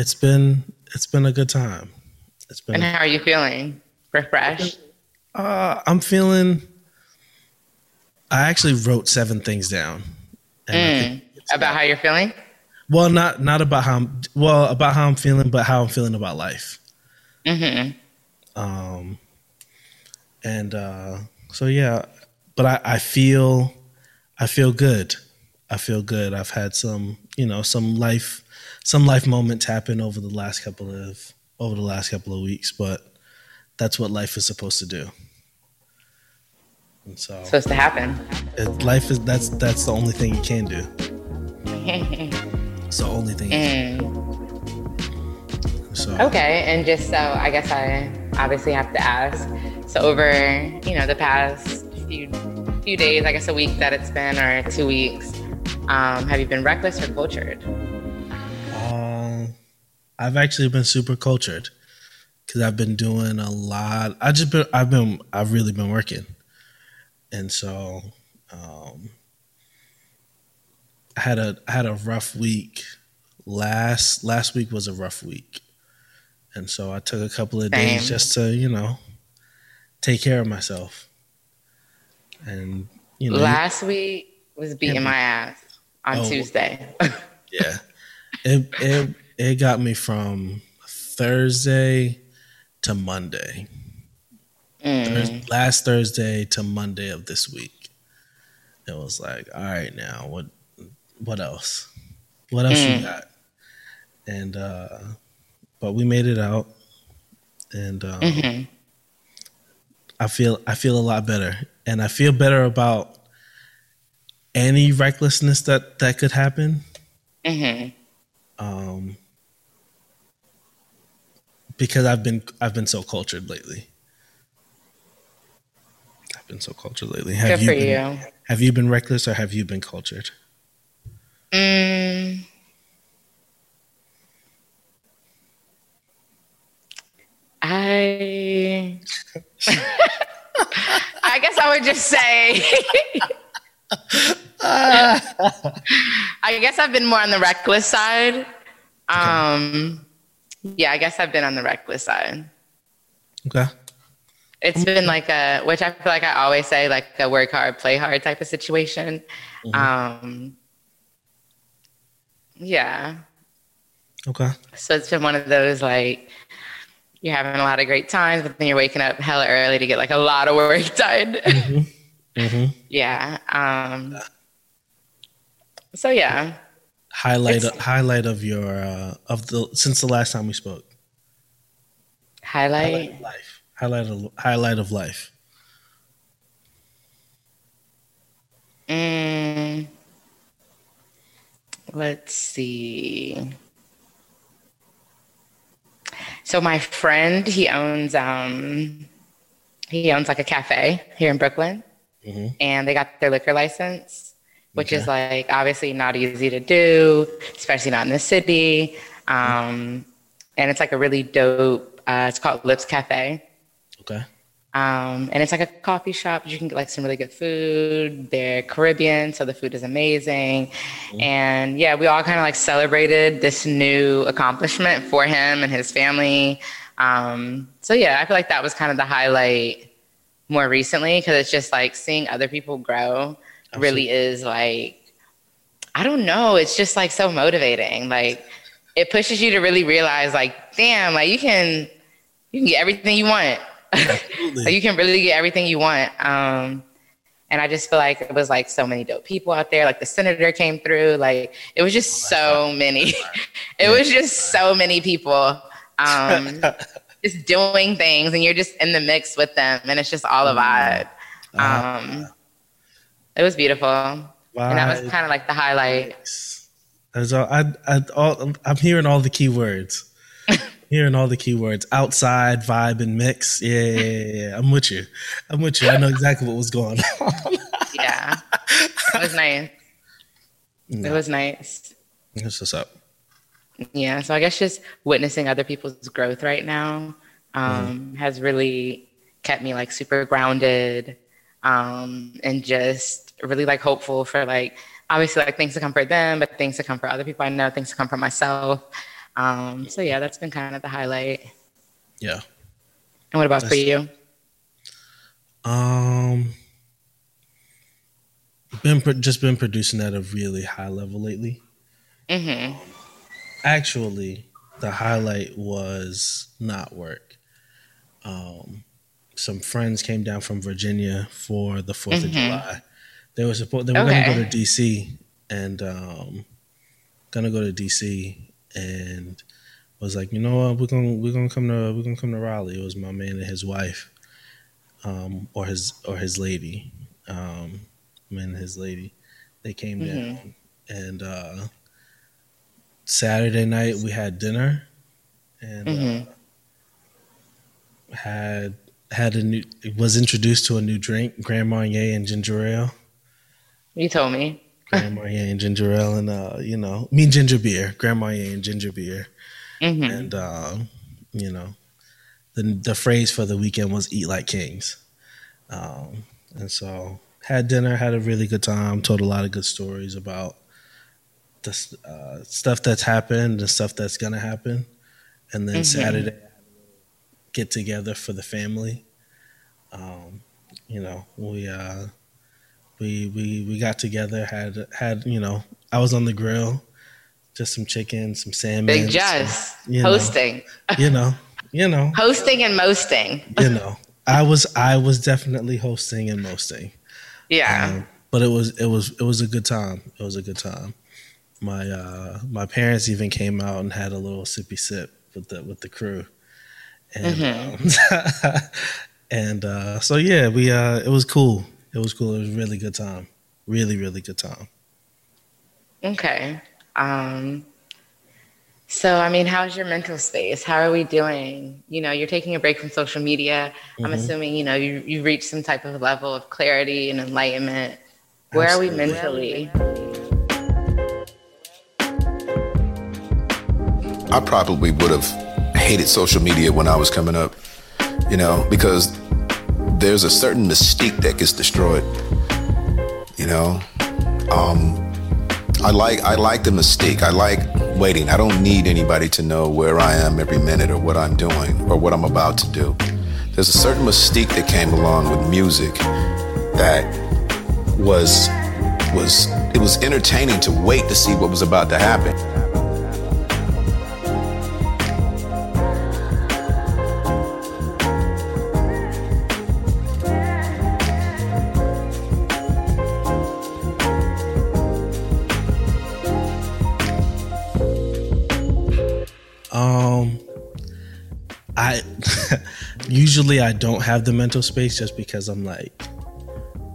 It's been it's been a good time. It's been. And how are you feeling? Refreshed? Uh, I'm feeling. I actually wrote seven things down. Mm, about how you're feeling. Well, not not about how I'm, well about how I'm feeling, but how I'm feeling about life. Mm-hmm. Um, and uh, so yeah, but I, I feel I feel good. I feel good. I've had some you know some life some life moments happen over the last couple of over the last couple of weeks, but that's what life is supposed to do. And so supposed to happen. It, life is that's that's the only thing you can do. it's the only thing. Mm. So okay, and just so I guess I obviously have to ask. So over you know the past few few days, I guess a week that it's been or two weeks, um, have you been reckless or cultured? Um, I've actually been super cultured because I've been doing a lot. I just been I've been I've really been working, and so um, I had a I had a rough week. Last last week was a rough week, and so I took a couple of Same. days just to you know take care of myself. And you know, last week was beating my ass on oh, Tuesday. yeah, it it it got me from Thursday to Monday. Mm. Thursday, last Thursday to Monday of this week. It was like, all right, now what? What else? What else mm. you got? And uh, but we made it out, and um, mm-hmm. I feel I feel a lot better, and I feel better about any recklessness that that could happen. Mm-hmm. Um, because I've been I've been so cultured lately. I've been so cultured lately. Have Good you for been, you. Have you been reckless or have you been cultured? Mm. I I guess I would just say I guess I've been more on the reckless side. Um yeah, I guess I've been on the reckless side. Okay. It's been like a, which I feel like I always say, like a work hard, play hard type of situation. Mm-hmm. Um, yeah. Okay. So it's been one of those like you're having a lot of great times, but then you're waking up hella early to get like a lot of work done. Mm-hmm. Mm-hmm. yeah. Um, so yeah highlight it's, highlight of your uh, of the since the last time we spoke. Highlight, highlight of life. Highlight of highlight of life. Mm, let's see. So my friend, he owns um he owns like a cafe here in Brooklyn. Mm-hmm. And they got their liquor license which okay. is like obviously not easy to do, especially not in the city. Um, and it's like a really dope. Uh, it's called Lips Cafe. Okay. Um, and it's like a coffee shop. You can get like some really good food. They're Caribbean, so the food is amazing. Mm-hmm. And yeah, we all kind of like celebrated this new accomplishment for him and his family. Um, so yeah, I feel like that was kind of the highlight more recently because it's just like seeing other people grow Absolutely. really is like I don't know, it's just like so motivating. Like it pushes you to really realize like damn, like you can you can get everything you want. like you can really get everything you want. Um and I just feel like it was like so many dope people out there. Like the senator came through. Like it was just so many. it was just so many people um, just doing things, and you're just in the mix with them, and it's just all a vibe. Um, it was beautiful. And that was kind of like the highlight. As all, I, I, all, I'm hearing all the key words. hearing all the keywords. Outside, vibe, and mix. Yeah, yeah, yeah, yeah. I'm with you. I'm with you. I know exactly what was going on. yeah. It was nice. No. It was nice. That's what's up. Yeah. So I guess just witnessing other people's growth right now um, mm. has really kept me like super grounded um, and just really like hopeful for like obviously like things to come for them, but things to come for other people I know, things to come for myself. Um, so yeah, that's been kind of the highlight. Yeah. And what about That's- for you? Um, been pro- just been producing at a really high level lately. Mm-hmm. Actually, the highlight was not work. Um, some friends came down from Virginia for the 4th of Mhm. July. They were supposed they were going to go to DC and um, gonna go to DC and was like, you know what, we're gonna we're gonna come to we're gonna come to Raleigh. It was my man and his wife, um, or his or his lady, um, man and his lady. They came Mhm. down and uh, Saturday night we had dinner and Mhm. uh, had had a new was introduced to a new drink, Grand Marnier and ginger ale. You told me. Grand Marnier and ginger ale, and uh, you know, mean ginger beer, Grand Marnier and ginger beer, Mm-hmm. and uh, you know, the the phrase for the weekend was "eat like kings," um, and so had dinner, had a really good time, told a lot of good stories about the uh, stuff that's happened and stuff that's gonna happen, and then Mhm. Saturday get together for the family. Um, you know, we uh, we we we got together, had had you know, I was on the grill, just some chicken, some salmon, Big some- Jess you know. hosting, you know, you know, hosting and mosting. you know. I was I was definitely hosting and mosting. Yeah. Um, but it was it was it was a good time. It was a good time. My uh my parents even came out and had a little sippy sip with the with the crew. And um, and uh so yeah, we uh it was cool. It was cool. It was a really good time. Really, really good time. Okay. Um, so, I mean, how's your mental space? How are we doing? You know, you're taking a break from social media. I'm Mhm. assuming, you know, you, you reached some type of level of clarity and enlightenment. Where are we Absolutely. mentally? I probably would have hated social media when I was coming up, you know, because there's a certain mystique that gets destroyed. You know, um, I like I like the mystique. I like waiting. I don't need anybody to know where I am every minute or what I'm doing or what I'm about to do. There's a certain mystique that came along with music that was was it was entertaining to wait to see what was about to happen. I usually I don't have the mental space just because I'm like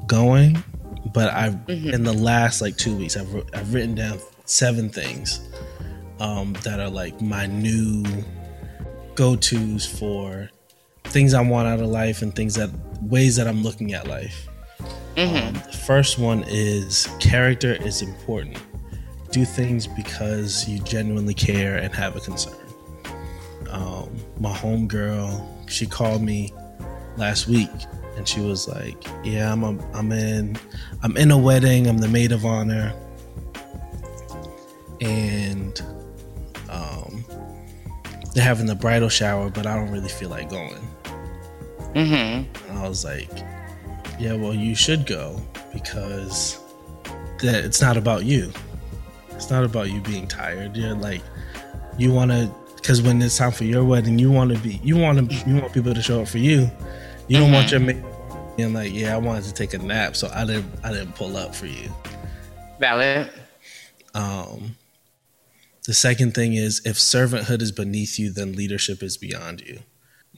going, but I've in the last like two weeks I've I've written down seven things um, that are like my new go tos for things I want out of life and things that ways that I'm looking at life. Um, the first one is character is important. Do things because you genuinely care and have a concern um, my homegirl, she called me last week and she was like, "Yeah, I'm a, I'm in I'm in a wedding. I'm the maid of honor, and um, they're having the bridal shower, but I don't really feel like going." Mm-hmm. And I was like, "Yeah, well, you should go because that it's not about you. It's not about you being tired. You're like, you want to, because when it's time for your wedding, you want to be, you want to, you want people to show up for you. You don't want your mate being like, yeah, I wanted to take a nap, so I didn't, I didn't pull up for you. Valid. Um, the second thing is if servanthood is beneath you, then leadership is beyond you.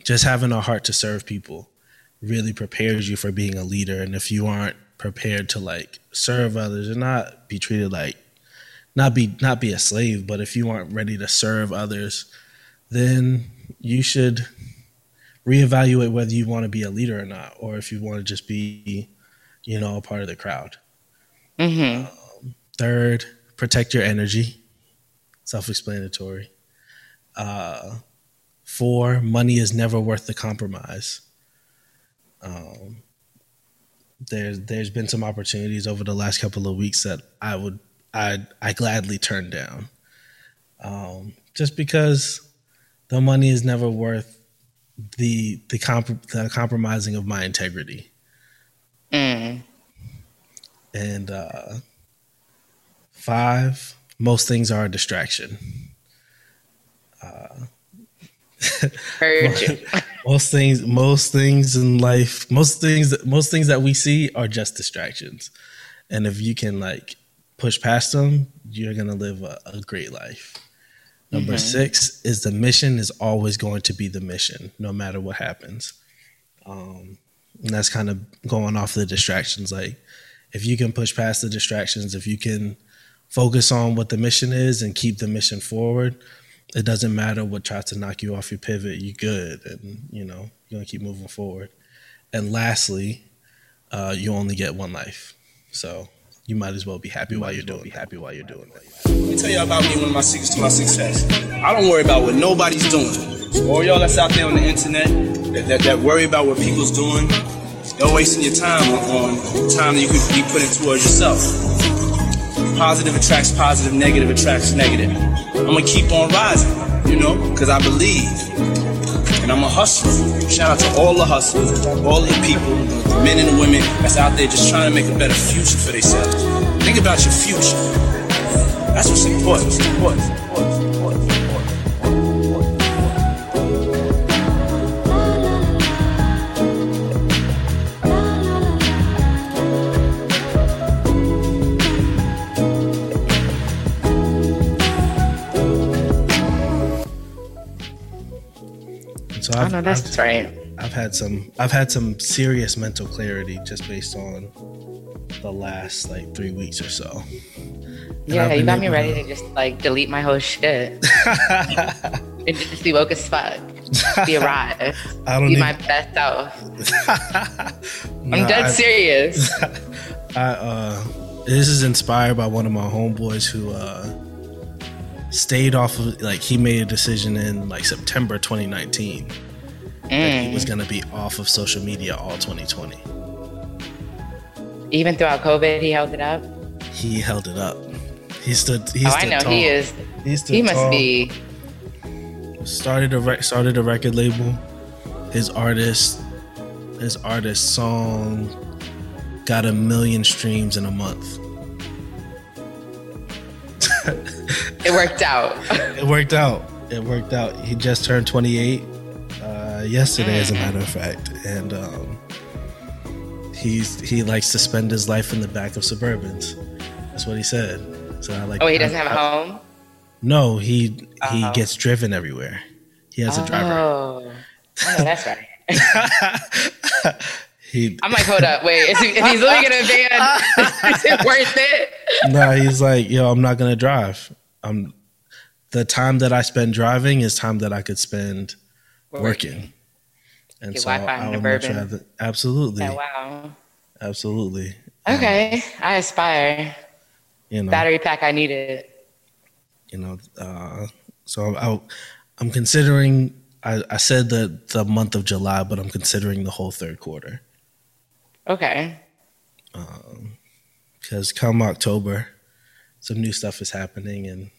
Just having a heart to serve people really prepares you for being a leader. And if you aren't prepared to like serve others and not be treated like not be not be a slave, but if you aren't ready to serve others, then you should reevaluate whether you want to be a leader or not, or if you want to just be, you know, a part of the crowd. Mm-hmm. Third, protect your energy. Self explanatory. Uh, four, money is never worth the compromise. Um, there's there's been some opportunities over the last couple of weeks that I would I I gladly turn down. Um, just because the money is never worth the the, comp- the compromising of my integrity. Mm. And uh, five, most things are a distraction. Uh, most things, most things in life, most things, most things that we see are just distractions. And if you can like push past them, you're gonna live a, a great life. Number mm-hmm. six is the mission is always going to be the mission, no matter what happens. Um, and that's kind of going off the distractions. Like, if you can push past the distractions, if you can focus on what the mission is and keep the mission forward, it doesn't matter what tries to knock you off your pivot. You're good, and you know you're gonna keep moving forward. And lastly, uh, you only get one life, so you might as well be happy while you're doing. Be happy while you're doing it. Let me tell you about me. One of my secrets to my success. I don't worry about what nobody's doing. So all y'all that's out there on the internet that, that, that worry about what people's doing, you're wasting your time on, on time that you could be putting towards yourself. Positive attracts positive, negative attracts negative. I'm gonna keep on rising, you know, because I believe. And I'm a hustler. Shout out to all the hustlers, all the people, the men and the women that's out there just trying to make a better future for themselves. Think about your future. That's what's important. What's important. So I've, oh, no, that's I've, right. I've had some I've had some serious mental clarity just based on the last like three weeks or so. And yeah, you got me ready to... to just like delete my whole shit and just be woke as fuck. Be arrived. I don't be even... my best self. I'm dead I, serious. I uh this is inspired by one of my homeboys who uh stayed off of like he made a decision in like September 2019 mm. that he was mm. going to be off of social media all 2020. Even throughout COVID, he held it up. He held it up. He stood. He oh, stood I know tall. he is. He, he must tall. be. Started a rec- started a record label. His artist, his artist song, got a million streams in a month. it worked out. it worked out. It worked out. He just turned 28 uh, yesterday, mm. as a matter of fact, and um, he's he likes to spend his life in the back of Suburbans. That's what he said. So I like. Oh, he doesn't I, have a home. No, he he uh-huh. gets driven everywhere. He has oh. a driver. Oh, that's right. he, I'm like, hold up, wait. Is he, if he's living in a van, is it worth it? no, he's like, yo, I'm not gonna drive. I'm the time that I spend driving is time that I could spend working. working. And Get so I would much rather absolutely. Oh, wow. Absolutely. Okay. Um, I aspire. You know, battery pack I needed. You know, uh, so I, I'm considering. I, I said the the month of July, but I'm considering the whole third quarter. Okay. Because um, come October, some new stuff is happening, and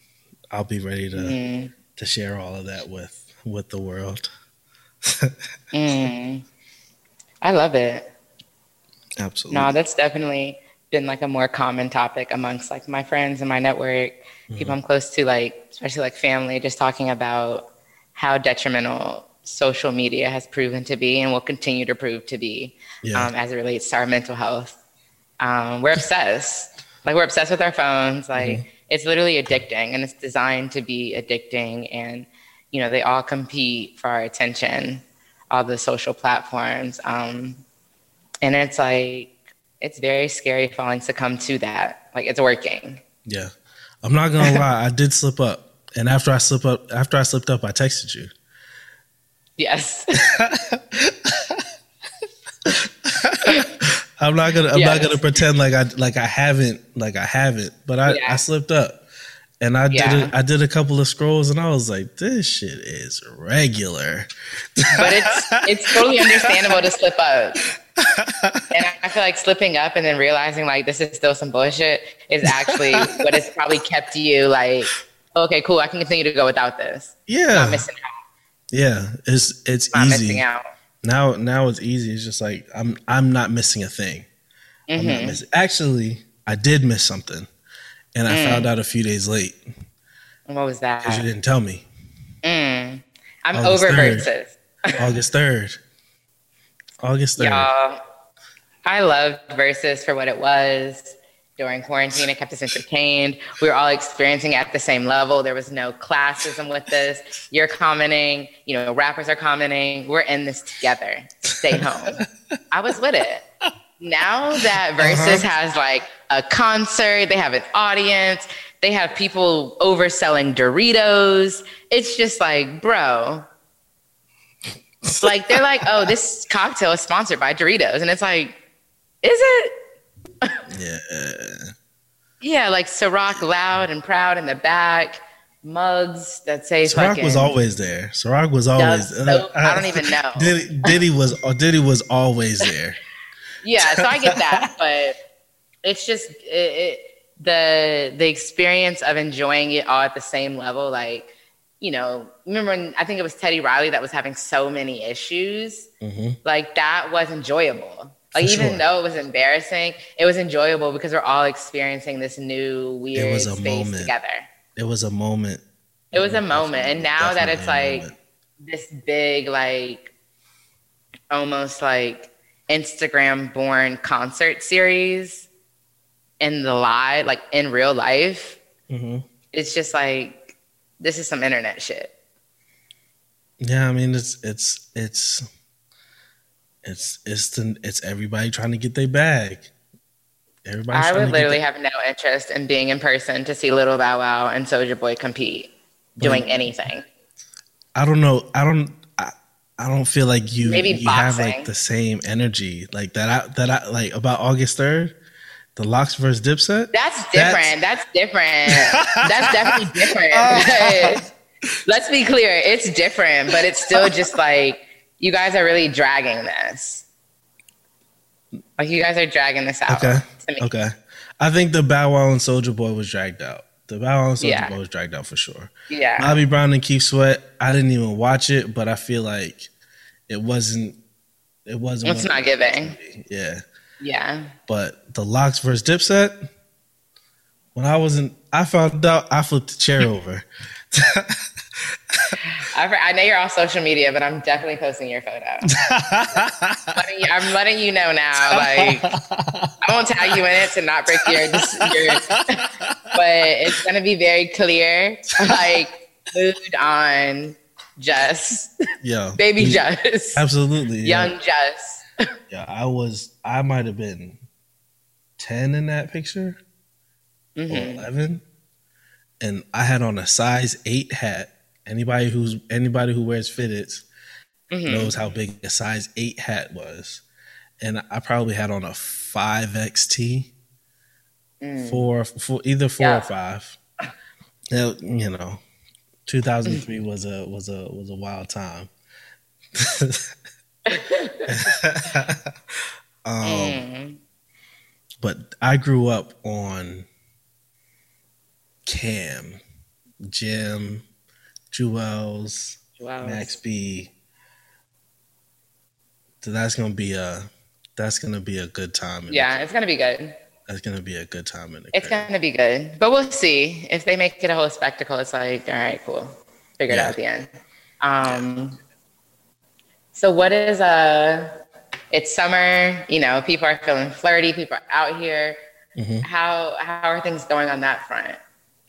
I'll be ready to mm. to share all of that with with the world. mm. I love it. Absolutely. No, that's definitely been like a more common topic amongst like my friends and my network, mm-hmm. people I'm close to, like especially like family, just talking about how detrimental social media has proven to be and will continue to prove to be yeah. um, as it relates to our mental health. Um, we're obsessed. Like we're obsessed with our phones. Like mm-hmm. it's literally addicting and it's designed to be addicting. And, you know, they all compete for our attention, all the social platforms. Um, and it's like, it's very scary falling succumb to that. Like it's working. Yeah. I'm not gonna lie, I did slip up. And after I slip up after I slipped up, I texted you. Yes. I'm not gonna I'm yes. not gonna pretend like I like I haven't like I haven't, but I, yeah. I slipped up. And I yeah. did a, I did a couple of scrolls and I was like, this shit is regular. But it's it's totally understandable to slip up. And I feel like slipping up and then realizing like this is still some bullshit is actually what has probably kept you like okay, cool, I can continue to go without this. Yeah. Missing out. Yeah, it's it's Not easy missing out. Now. Now it's easy. It's just like I'm I'm not missing a thing. Mhm. missing. Actually, I did miss something, and I Mm. found out a few days late What was that? because you didn't tell me. Mm. I'm August over 3rd. verses. August third. August third. Y'all, I loved Verzuz for what it was. During quarantine, it kept us entertained. We were all experiencing it at the same level. There was no classism with this. You're commenting, you know, rappers are commenting. We're in this together. Stay home. I was with it. Now that uh-huh. Verzuz has like a concert, they have an audience, they have people overselling Doritos. It's just like, bro, like they're like, oh, this cocktail is sponsored by Doritos, and it's like, is it? Yeah. Yeah, like Ciroc loud and proud in the back, mugs that say Ciroc was always there. Ciroc was always. uh, soap? I don't even know. Diddy, Diddy was uh, Diddy was always there. Yeah, so I get that, but it's just it, it, the the experience of enjoying it all at the same level. Like, you know, remember when I think it was Teddy Riley that was having so many issues. Mhm. Like that was enjoyable. Like For even sure. though it was embarrassing, it was enjoyable because we're all experiencing this new weird it was a space moment. together. It was a moment. It was a moment, and now that it's like moment. this big, like almost like Instagram born concert series in the live, like in real life, Mhm. it's just like this is some internet shit. Yeah, I mean it's it's it's it's it's the, it's everybody trying to get their bag. Everybody. I would literally have no interest in being in person to see Little Bow Wow and Soulja Boy compete, doing anything. I don't know. I don't. I, I don't feel like you. Maybe you have boxing. like the same energy like that. I, that I like about August third, the LOX versus Dipset. That's different. That's, different. That's definitely different. Let's be clear, it's different, but it's still just like you guys are really dragging this. Like you guys are dragging this out. Okay. To me. Okay. I think the Bow Wow and Soulja Boy was dragged out. The Bow Wow and Soulja Yeah. Boy was dragged out for sure. Yeah. Bobby Brown and Keith Sweat. I didn't even watch it, but I feel like it wasn't. It wasn't. It's not giving. Yeah. Yeah. But the LOX versus Dipset. When I wasn't, I found out. I flipped the chair over. I, I know you're on social media, but I'm definitely posting your photo. Letting you- I'm letting you know now. Like I won't tag you in it to not break your, your but it's gonna be very clear. Like moved on, just yeah. baby Jess. Absolutely. yeah. young Just. Yeah, I was. I might have been ten in that picture, or Mhm. eleven, and I had on a size eight hat. Anybody who's anybody who wears fitteds Mhm. knows how big a size eight hat was, and I probably had on a five XT, four, four, either four Mm. Yeah. or five. Now, you know, two thousand three was a was a was a wild time. um, Mm. but I grew up on Cam, Jim, Juelz, Wow. Max B. So that's gonna be a that's gonna be a good time. In Yeah, it's gonna be good. that's gonna be a good time in the It's crib. gonna be good, but we'll see if they make it a whole spectacle. It's like, all right, cool, figure it out at the end. Um, so what is a? It's summer, you know, people are feeling flirty, people are out here. Mhm. How how are things going on that front?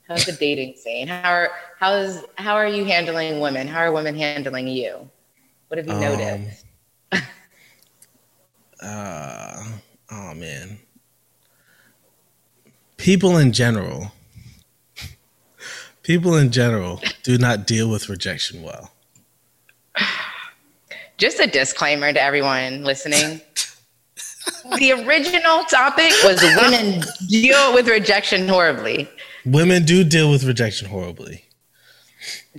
How's the dating scene? How are how's how are you handling women? How are women handling you? What have you Um, noticed? uh, oh man, people in general, people in general do not deal with rejection well. Just a disclaimer to everyone listening. the original topic was women deal with rejection horribly. Women do deal with rejection horribly.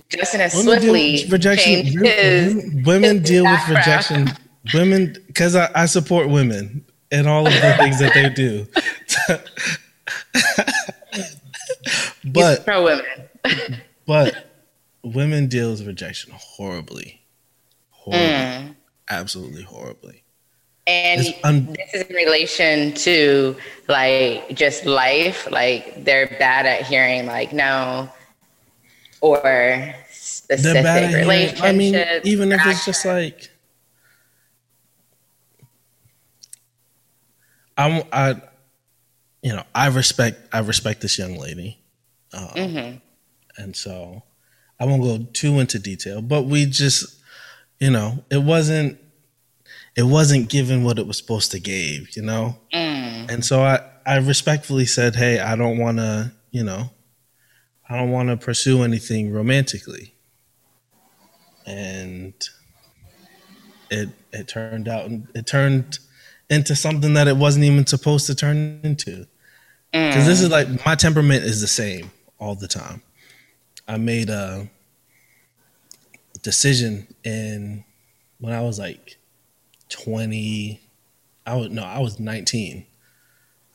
Justin Women swiftly rejection. changed women deal with rejection. Women, because I, I support women and all of the things that they do. But pro women. but women deal with rejection horribly, horribly, mm. absolutely horribly. And un- this is in relation to like just life. Like they're bad at hearing like no, or specific relationships. I mean, even if it's just like. I'm, I, you know, I respect, I respect this young lady, um, mm-hmm. and so I won't go too into detail, but we just, you know, it wasn't it wasn't given what it was supposed to give, you know? Mm. And so I, I respectfully said, Hey, I don't want to, you know, I don't want to pursue anything romantically. And it, it turned out, it turned into something that it wasn't even supposed to turn into. Because mm. this is like, my temperament is the same all the time. I made a decision in when I was like 20 I was no, I was 19.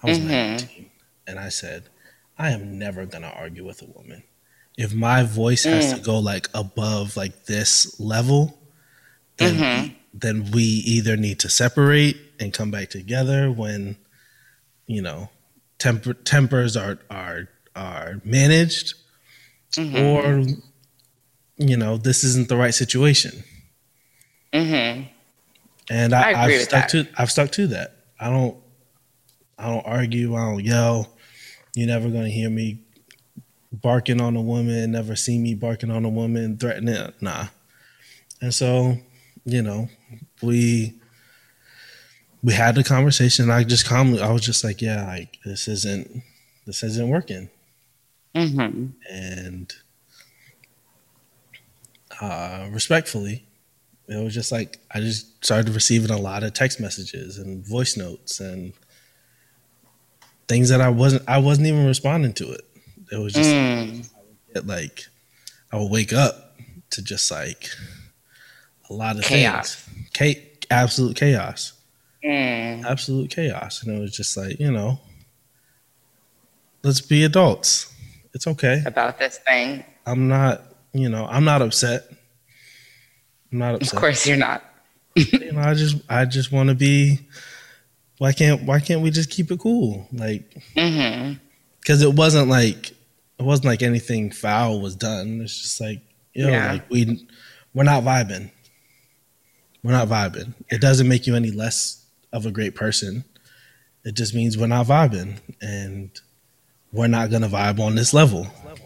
I was mm-hmm. 19 and I said, I am never going to argue with a woman. If my voice has mm. to go like above like this level, then mm-hmm. then we either need to separate and come back together when you know temper, tempers are are are managed mm-hmm. or you know this isn't the right situation. Mm-hmm and I, I have stuck that. to I've stuck to that. I don't I don't argue. I don't yell. You're never gonna hear me barking on a woman. Never see me barking on a woman, threatening. Nah. And so, you know, we we had the conversation. I just calmly, I was just like, yeah, like this isn't this isn't working. Mm-hmm. And uh, respectfully, it was just like I just started receiving a lot of text messages and voice notes and things that I wasn't I wasn't even responding to it. It was just mm. like I would wake up to just like a lot of chaos. things. Cha- absolute chaos. Mm. Absolute chaos. And it was just like, you know, let's be adults. It's okay. About this thing. I'm not, you know, I'm not upset. I'm not upset. Of course you're not. you know, I just I just want to be. Why can't Why can't we just keep it cool? Like, because mm-hmm. it wasn't like it wasn't like anything foul was done. It's just like you know, yeah. like we we're not vibing. We're not vibing. It doesn't make you any less of a great person. It just means we're not vibing, and we're not gonna vibe on this level. in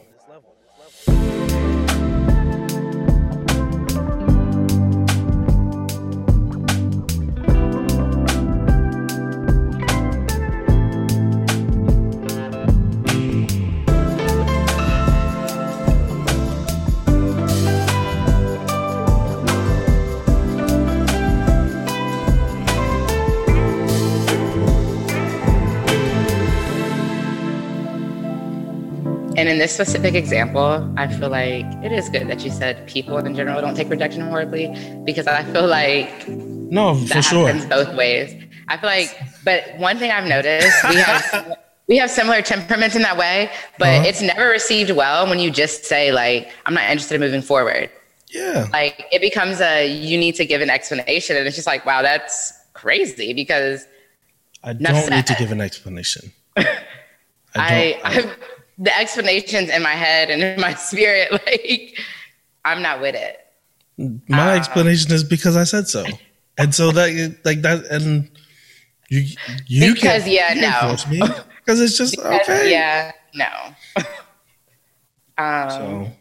this specific example, I feel like it is good that you said people in general don't take rejection horribly because I feel like no, for sure, both ways. I feel like, but one thing I've noticed we have we have similar temperaments in that way, but uh-huh. it's never received well when you just say like I'm not interested in moving forward. Yeah, like it becomes a you need to give an explanation, and it's just like wow, that's crazy because I don't need to give an explanation. I, I, I the explanations in my head and in my spirit, like I'm not with it. My um, explanation is because I said so, and so that like that, and you you because can, yeah you no me because it's just because, okay yeah no. um, so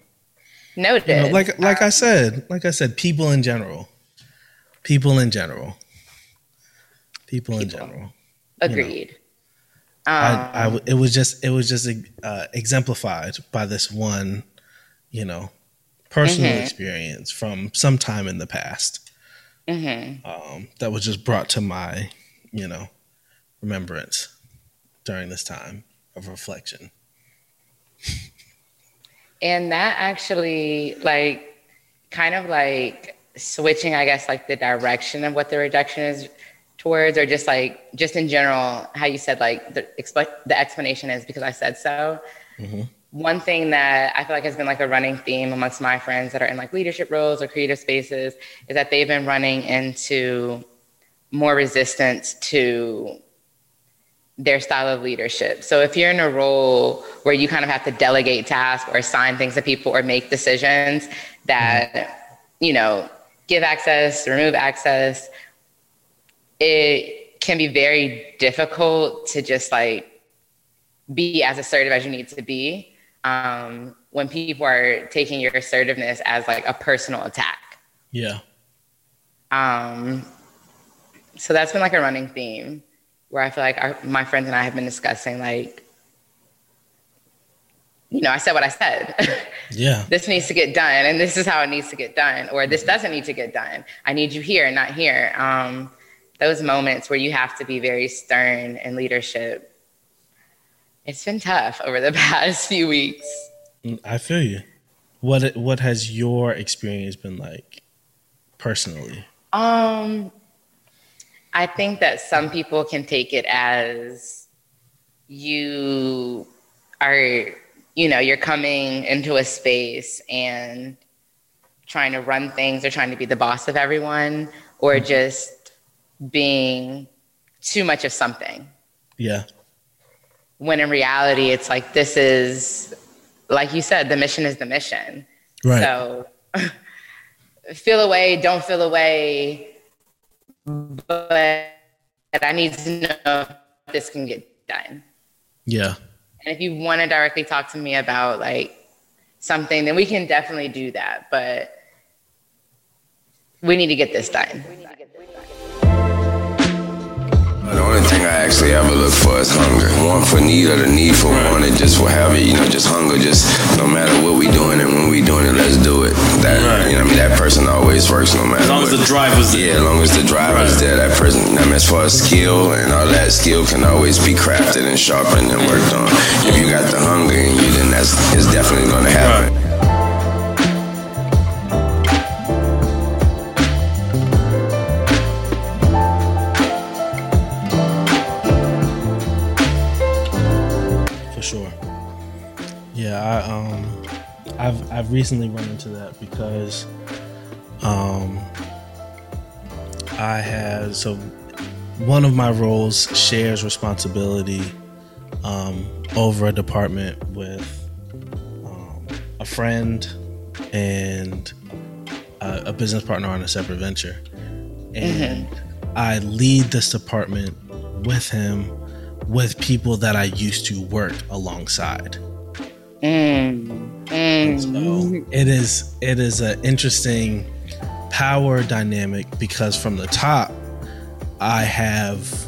noted. You know, like like um, I said, like I said, people in general, people in general, people, people. in general. Agreed. I, I, um, it was just it was just uh, exemplified by this one, you know, personal mm-hmm. experience from some time in the past mm-hmm. um, that was just brought to my, you know, remembrance during this time of reflection. and that actually, like, kind of like switching, I guess, like the direction of what the rejection is towards or just like just in general how you said like the, expl- the explanation is because i said so mm-hmm. one thing that I feel like has been like a running theme amongst my friends that are in like leadership roles or creative spaces is that they've been running into more resistance to their style of leadership. So if you're in a role where you kind of have to delegate tasks or assign things to people or make decisions that, you know, give access, remove access, it can be very difficult to just like be as assertive as you need to be um, when people are taking your assertiveness as like a personal attack. Yeah. Um, so that's been like a running theme where I feel like our, my friends and I have been discussing like, you know, I said what I said. Yeah. this needs to get done, and this is how it needs to get done, or this doesn't need to get done. I need you here, not here. Um, those moments where you have to be very stern in leadership. It's been tough over the past few weeks. I feel you. What what has your experience been like personally? Um, I think that some people can take it as you are, you know, you're coming into a space and trying to run things or trying to be the boss of everyone or mm-hmm. just being too much of something. Yeah. When in reality, it's like, this is, like you said, the mission is the mission. Right. So feel away, don't feel away but I need to know if this can get done. Yeah. And if you want to directly talk to me about like something, then we can definitely do that. But we need to get this done. Thing I actually ever look for is hunger. Want for need or the need for wanting, just for having, you know, just hunger. Just no matter what we doing and when we doing it, let's do it. That right. you know, I mean, that person always works no matter. As long what. as the driver's there. Yeah, as long as the driver's right. there, that person. I mean, as far as skill and all that skill can always be crafted and sharpened and worked on. If you got the hunger in you, then that's it's definitely going to happen. Right. I've I've recently run into that because um I had so one of my roles shares responsibility um, over a department with um, a friend and a, a, business partner on a separate venture, and mm-hmm. I lead this department with him with people that I used to work alongside. Mm. Mm. So it is it is an interesting power dynamic because from the top I have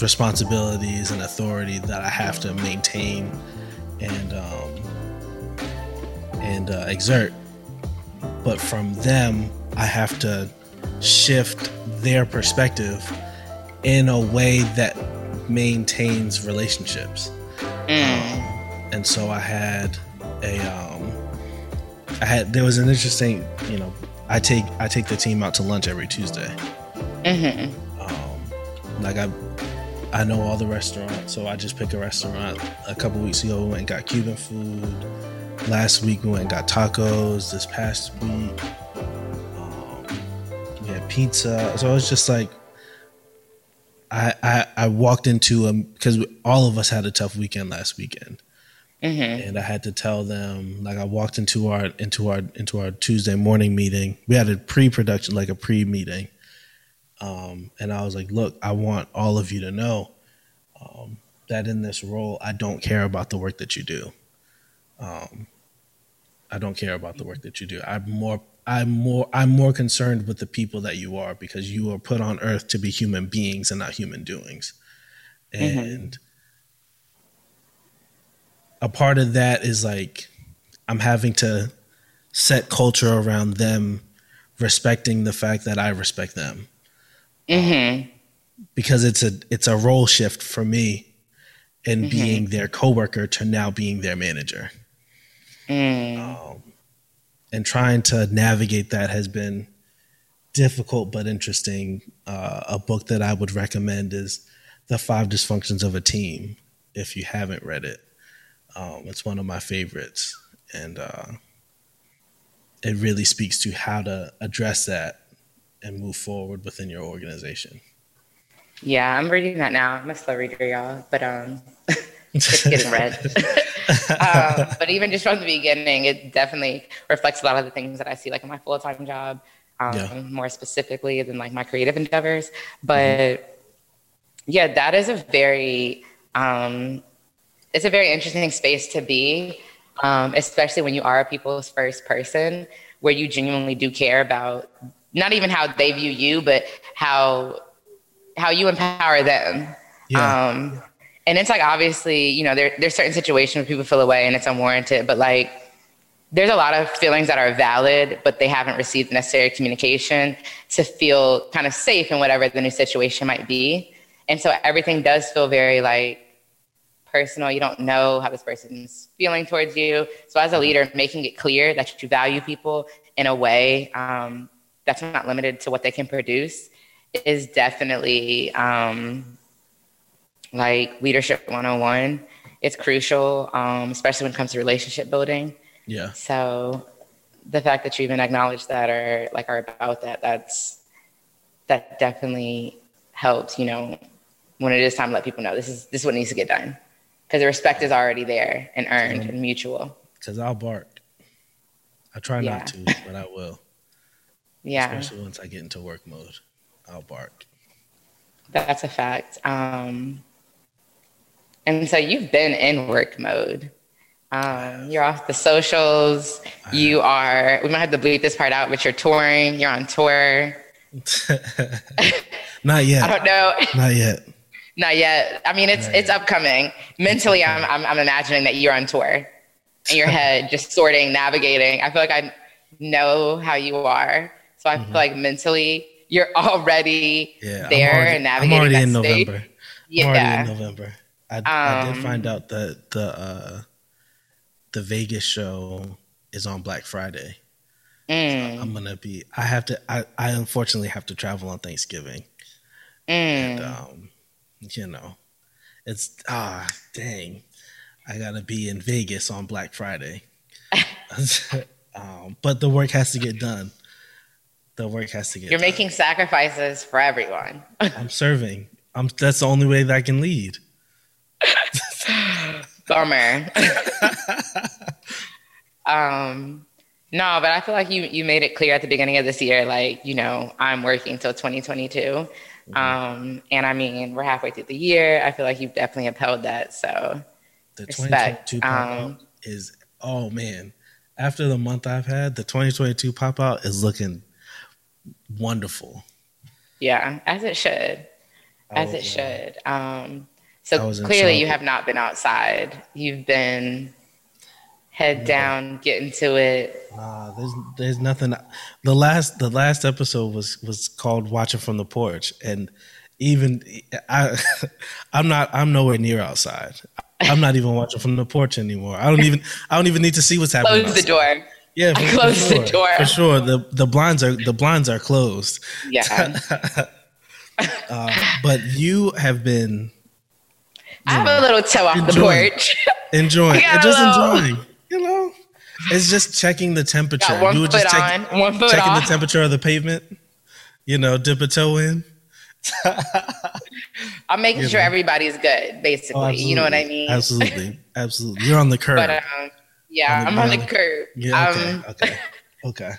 responsibilities and authority that I have to maintain and um, and uh, exert, but from them I have to shift their perspective in a way that maintains relationships. Mm. Um, and so I had a um, I had there was an interesting you know I take I take the team out to lunch every Tuesday. Mm-hmm. Um, like I I know all the restaurants, so I just pick a restaurant. A couple weeks ago, we went and got Cuban food. Last week, we went and got tacos. This past week, um, we had pizza. So it was just like I, I, I walked into a because all of us had a tough weekend last weekend, Mm-hmm. And I had to tell them, like I walked into our into our into our Tuesday morning meeting. We had a pre-production, like a pre-meeting, um, and I was like, "Look, I want all of you to know um, that in this role, I don't care about the work that you do. Um, I don't care about the work that you do. I'm more I'm more I'm more concerned with the people that you are because you are put on earth to be human beings and not human doings. Mm-hmm. And mm-hmm a part of that is like I'm having to set culture around them respecting the fact that I respect them. Mm-hmm. Because it's a it's a role shift for me in mm-hmm. being their coworker to now being their manager. Mm. Um, and trying to navigate that has been difficult but interesting. Uh, a book that I would recommend is The Five Dysfunctions of a Team if you haven't read it. Um, it's one of my favorites, and uh, it really speaks to how to address that and move forward within your organization. Yeah, I'm reading that now. I'm a slow reader, y'all, but um, it's getting read. um, but even just from the beginning, it definitely reflects a lot of the things that I see like in my full time job, um, yeah. more specifically than like my creative endeavors. But mm-hmm. yeah, that is a very um, it's a very interesting space to be, um, especially when you are a people's first person, where you genuinely do care about not even how they view you, but how how you empower them. Yeah. Um, and it's like obviously, you know, there there's certain situations where people feel away and it's unwarranted, but like there's a lot of feelings that are valid, but they haven't received the necessary communication to feel kind of safe in whatever the new situation might be. And so everything does feel very like personal. You don't know how this person's feeling towards you. So, as a leader, making it clear that you value people in a way um, that's not limited to what they can produce is definitely um, like leadership 101. It's crucial, um, especially when it comes to relationship building. Yeah. So, the fact that you even acknowledge that or like are about that, that's that definitely helps. You know, when it is time to let people know this is this is what needs to get done because the respect is already there and earned and mutual. Because I'll bark. I try yeah. not to, but I will. Yeah. Especially once I get into work mode, I'll bark. That's a fact. Um, and so you've been in work mode. Um, you're off the socials. You are. We might have to bleep this part out, but you're touring. You're on tour. Not yet. I don't know. Not yet. Not yet. I mean, it's it's upcoming. Mentally, I'm, I'm I'm imagining that you're on tour, in your head, just sorting, navigating. I feel like I know how you are, so I mm-hmm. feel like mentally you're already yeah, there already, and navigating. I'm already in state. November. Yeah, I'm already in November. I, um, I did um, find out that the uh, the Vegas show is on Black Friday. Mm. So I'm gonna be. I have to. I, I unfortunately have to travel on Thanksgiving. Mm. And um, you know, it's ah dang, I gotta be in Vegas on Black Friday. um, but the work has to get done. The work has to get. You're done. making sacrifices for everyone. I'm serving. I'm. That's the only way that I can lead. Bummer. um, no, but I feel like you you made it clear at the beginning of this year, like you know, I'm working till 2022, Mm-hmm. Um, and I mean, we're halfway through the year. I feel like you've definitely upheld that. So the 2022 um, is oh man. After the month I've had, the 2022 pop out is looking wonderful. Yeah, as it should. As it uh, should. Um, so clearly you have not been outside. You've been head down, get into it. Nah, there's there's nothing. The last the last episode was was called "Watching from the Porch," and even I, I'm not. I'm nowhere near outside. I'm not even watching from the porch anymore. I don't even. I don't even need to see what's happening. Close outside. the door. Yeah, for, close sure, the door for sure. The the blinds are the blinds are closed. Yeah. uh, but you have been. I have know, a little toe off enjoying, the porch. Enjoying, just enjoying you know, it's just checking the temperature. Got one you would foot just on, one foot checking off. the temperature of the pavement. You know, dip a toe in. I'm making you sure know. everybody's good, basically. Oh, you know what I mean? Absolutely, absolutely. You're on the curb. But um, yeah, on the, I'm on the, curb. Yeah. Okay. Um, okay. Okay.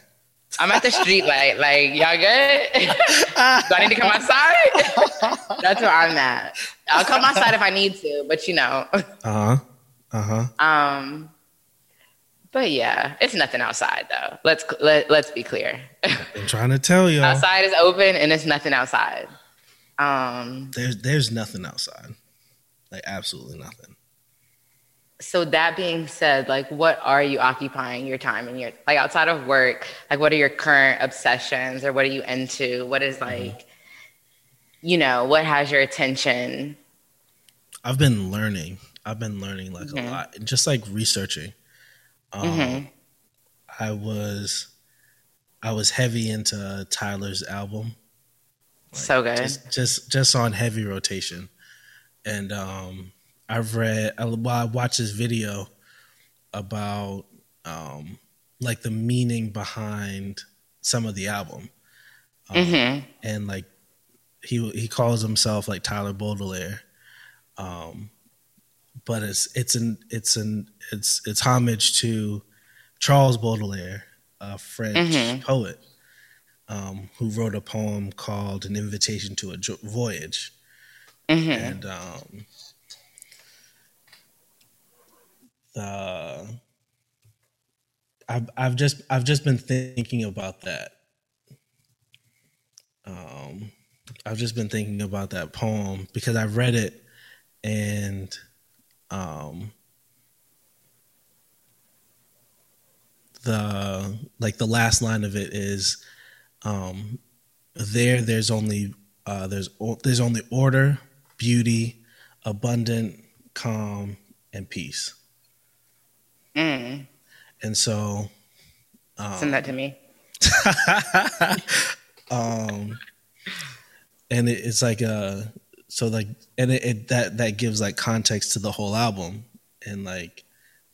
I'm at the street light. Like, y'all good? Do I need to come outside? That's where I'm at. I'll come outside if I need to, but you know. Uh huh. Uh huh. Um. But yeah, it's nothing outside though. Let's let, let's be clear. I'm trying to tell you. Outside is open and it's nothing outside. Um there's there's nothing outside. Like absolutely nothing. So that being said, like what are you occupying your time and your like outside of work? Like what are your current obsessions or what are you into? What is mm-hmm. like mm-hmm. you know, what has your attention? I've been learning. I've been learning like mm-hmm. a lot just like researching. Um, mm-hmm. I was I was heavy into Tyler's album. Like, so good. Just, just just on heavy rotation. And um I've read. I, well, I watched this video about um, like the meaning behind some of the album, um, mm-hmm. and like he he calls himself like Tyler Baudelaire, um, but it's it's an it's an it's it's homage to Charles Baudelaire, a French mm-hmm. poet, um, who wrote a poem called "An Invitation to a Voyage," mm-hmm. and um, the I've I've just I've just been thinking about that. Um, I've just been thinking about that poem because I read it and um the like the last line of it is um there there's only uh there's there's only order beauty abundant calm and peace mm. and so um, send that to me um and it, it's like a so like and it, it, that that gives like context to the whole album. And like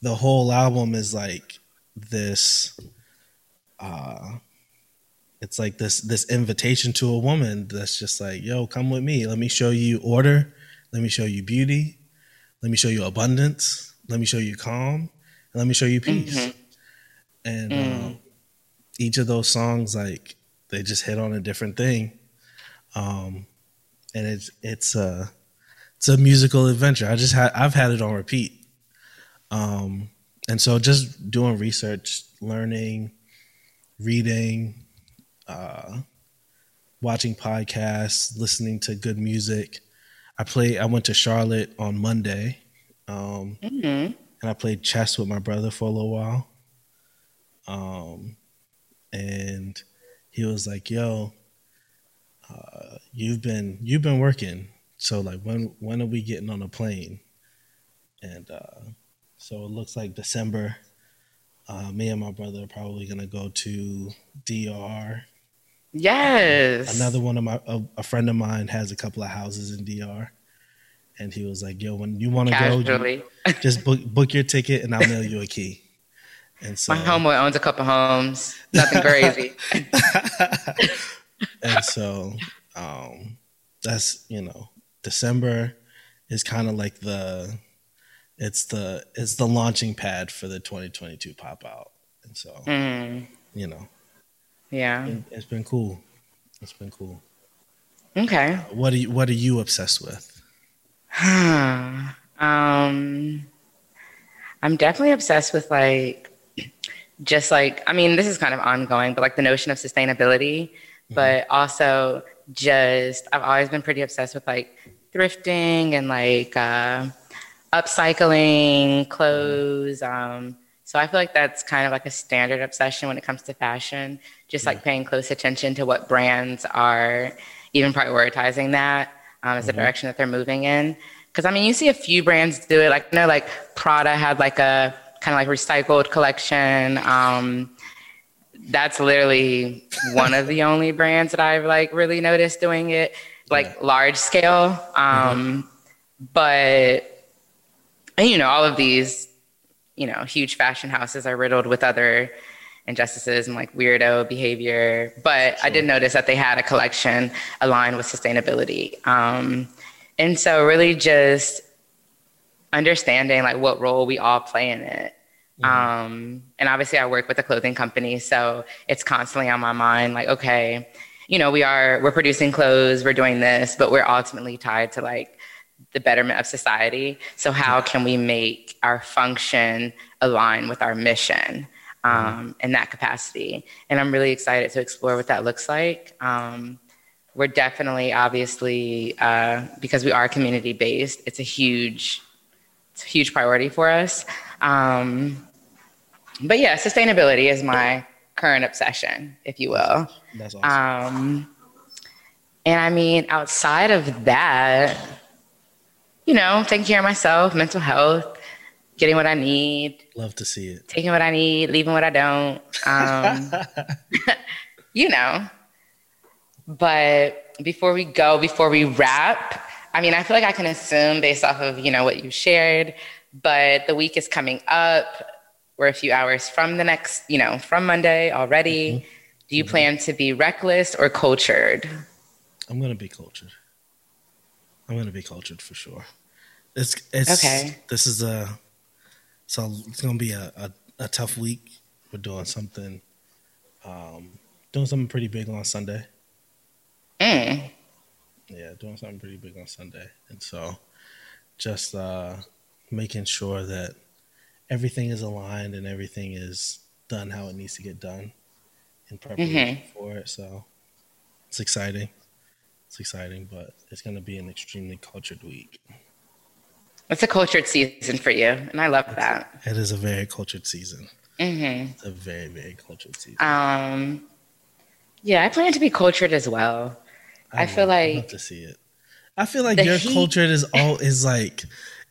the whole album is like this uh it's like this this invitation to a woman that's just like yo come with me. Let me show you order. Let me show you beauty. Let me show you abundance. Let me show you calm. And let me show you peace. Mm-hmm. and mm. um, each of those songs like they just hit on a different thing. Um and it's it's a it's a musical adventure. I just had I've had it on repeat, um, and so just doing research, learning, reading, uh, watching podcasts, listening to good music. I played. I went to Charlotte on Monday, um, mm-hmm. and I played chess with my brother for a little while. Um, and he was like, "Yo, uh, you've been you've been working. So like when when are we getting on a plane? And uh, so it looks like December. Uh, me and my brother are probably gonna go to DR. Yes. Another one of my a, a friend of mine has a couple of houses in DR, and he was like, "Yo, when you want to go, you, just book book your ticket, and I'll mail you a key." And so my homeboy owns a couple homes. Nothing crazy. and so um, that's you know December is kind of like the it's the it's the launching pad for the 2022 pop out, and so mm. you know, yeah, it, it's been cool. It's been cool. Okay. Uh, what are you What are you obsessed with? um, I'm definitely obsessed with like just like I mean this is kind of ongoing, but like the notion of sustainability. But also just I've always been pretty obsessed with like thrifting and like uh, upcycling clothes. Um, so I feel like that's kind of like a standard obsession when it comes to fashion, just like paying close attention to what brands are even prioritizing that um, as mm-hmm. the direction that they're moving in. Because I mean, you see a few brands do it, like you know, like Prada had like a kind of like recycled collection. Um, that's literally one of the only brands that I've like really noticed doing it like yeah. large scale. Um, mm-hmm. But and, you know, all of these, you know, huge fashion houses are riddled with other injustices and like weirdo behavior. But sure. I did notice that they had a collection aligned with sustainability. Um, and so really just understanding like what role we all play in it Um, and obviously, I work with a clothing company, so it's constantly on my mind. Like, okay, you know, we are we're producing clothes, we're doing this, but we're ultimately tied to like the betterment of society. So how can we make our function align with our mission um, mm-hmm. in that capacity? And I'm really excited to explore what that looks like. Um, we're definitely, obviously, uh, because we are community based, it's a huge, it's a huge priority for us. Um, but yeah, sustainability is my current obsession, if you will. That's awesome. Um, and I mean, outside of that, you know, taking care of myself, mental health, getting what I need. Love to see it. Taking what I need, leaving what I don't. Um, you know. But before we go, before we wrap, I mean, I feel like I can assume based off of, you know, what you shared, but the week is coming up. We're a few hours from the next, you know, from Monday already. Mm-hmm. Do you mm-hmm. plan to be reckless or cultured? I'm going to be cultured. I'm going to be cultured for sure. It's, it's, okay. This is a, so it's going to be a, a, a tough week. We're doing something, um, doing something pretty big on Sunday. Mm. Yeah, doing something pretty big on Sunday. And so just uh, making sure that everything is aligned and everything is done how it needs to get done in preparation mm-hmm. for it. So it's exciting. It's exciting, but it's going to be an extremely cultured week. It's a cultured season for you, and I love it's that. It is a very cultured season. Mm-hmm. It's a very, very cultured season. Um, yeah, I plan to be cultured as well. I, I feel like love to see it. I feel like your heat. culture is all is like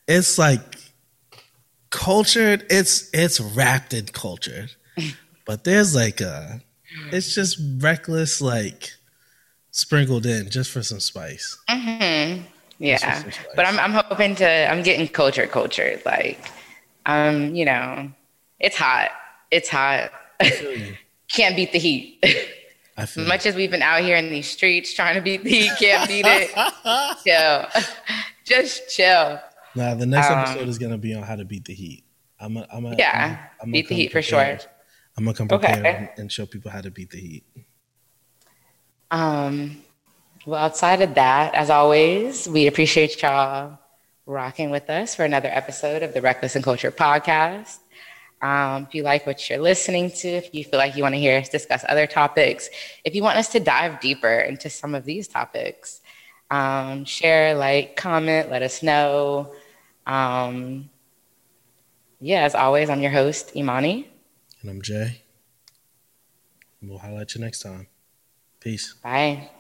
it's like cultured. It's it's wrapped in cultured, but there's like a it's just reckless like sprinkled in just for some spice. Mm-hmm. Yeah, but I'm I'm hoping to I'm getting culture cultured like um you know it's hot it's hot can't beat the heat. As much as we've been out here in these streets trying to beat the heat, can't beat it. chill. Just chill. Nah, the next um, episode is gonna be on how to beat the heat. I'm a, I'm a, yeah, I'm a, beat the heat prepared. for sure. I'm gonna come prepared okay. and show people how to beat the heat. Um, well, outside of that, as always, we appreciate y'all rocking with us for another episode of the Reckless and Culture podcast. Um, if you like what you're listening to, if you feel like you want to hear us discuss other topics, if you want us to dive deeper into some of these topics, um, share, like, comment, let us know. Um, yeah, as always, I'm your host, Imani. And I'm Jay. We'll highlight you next time. Peace. Bye.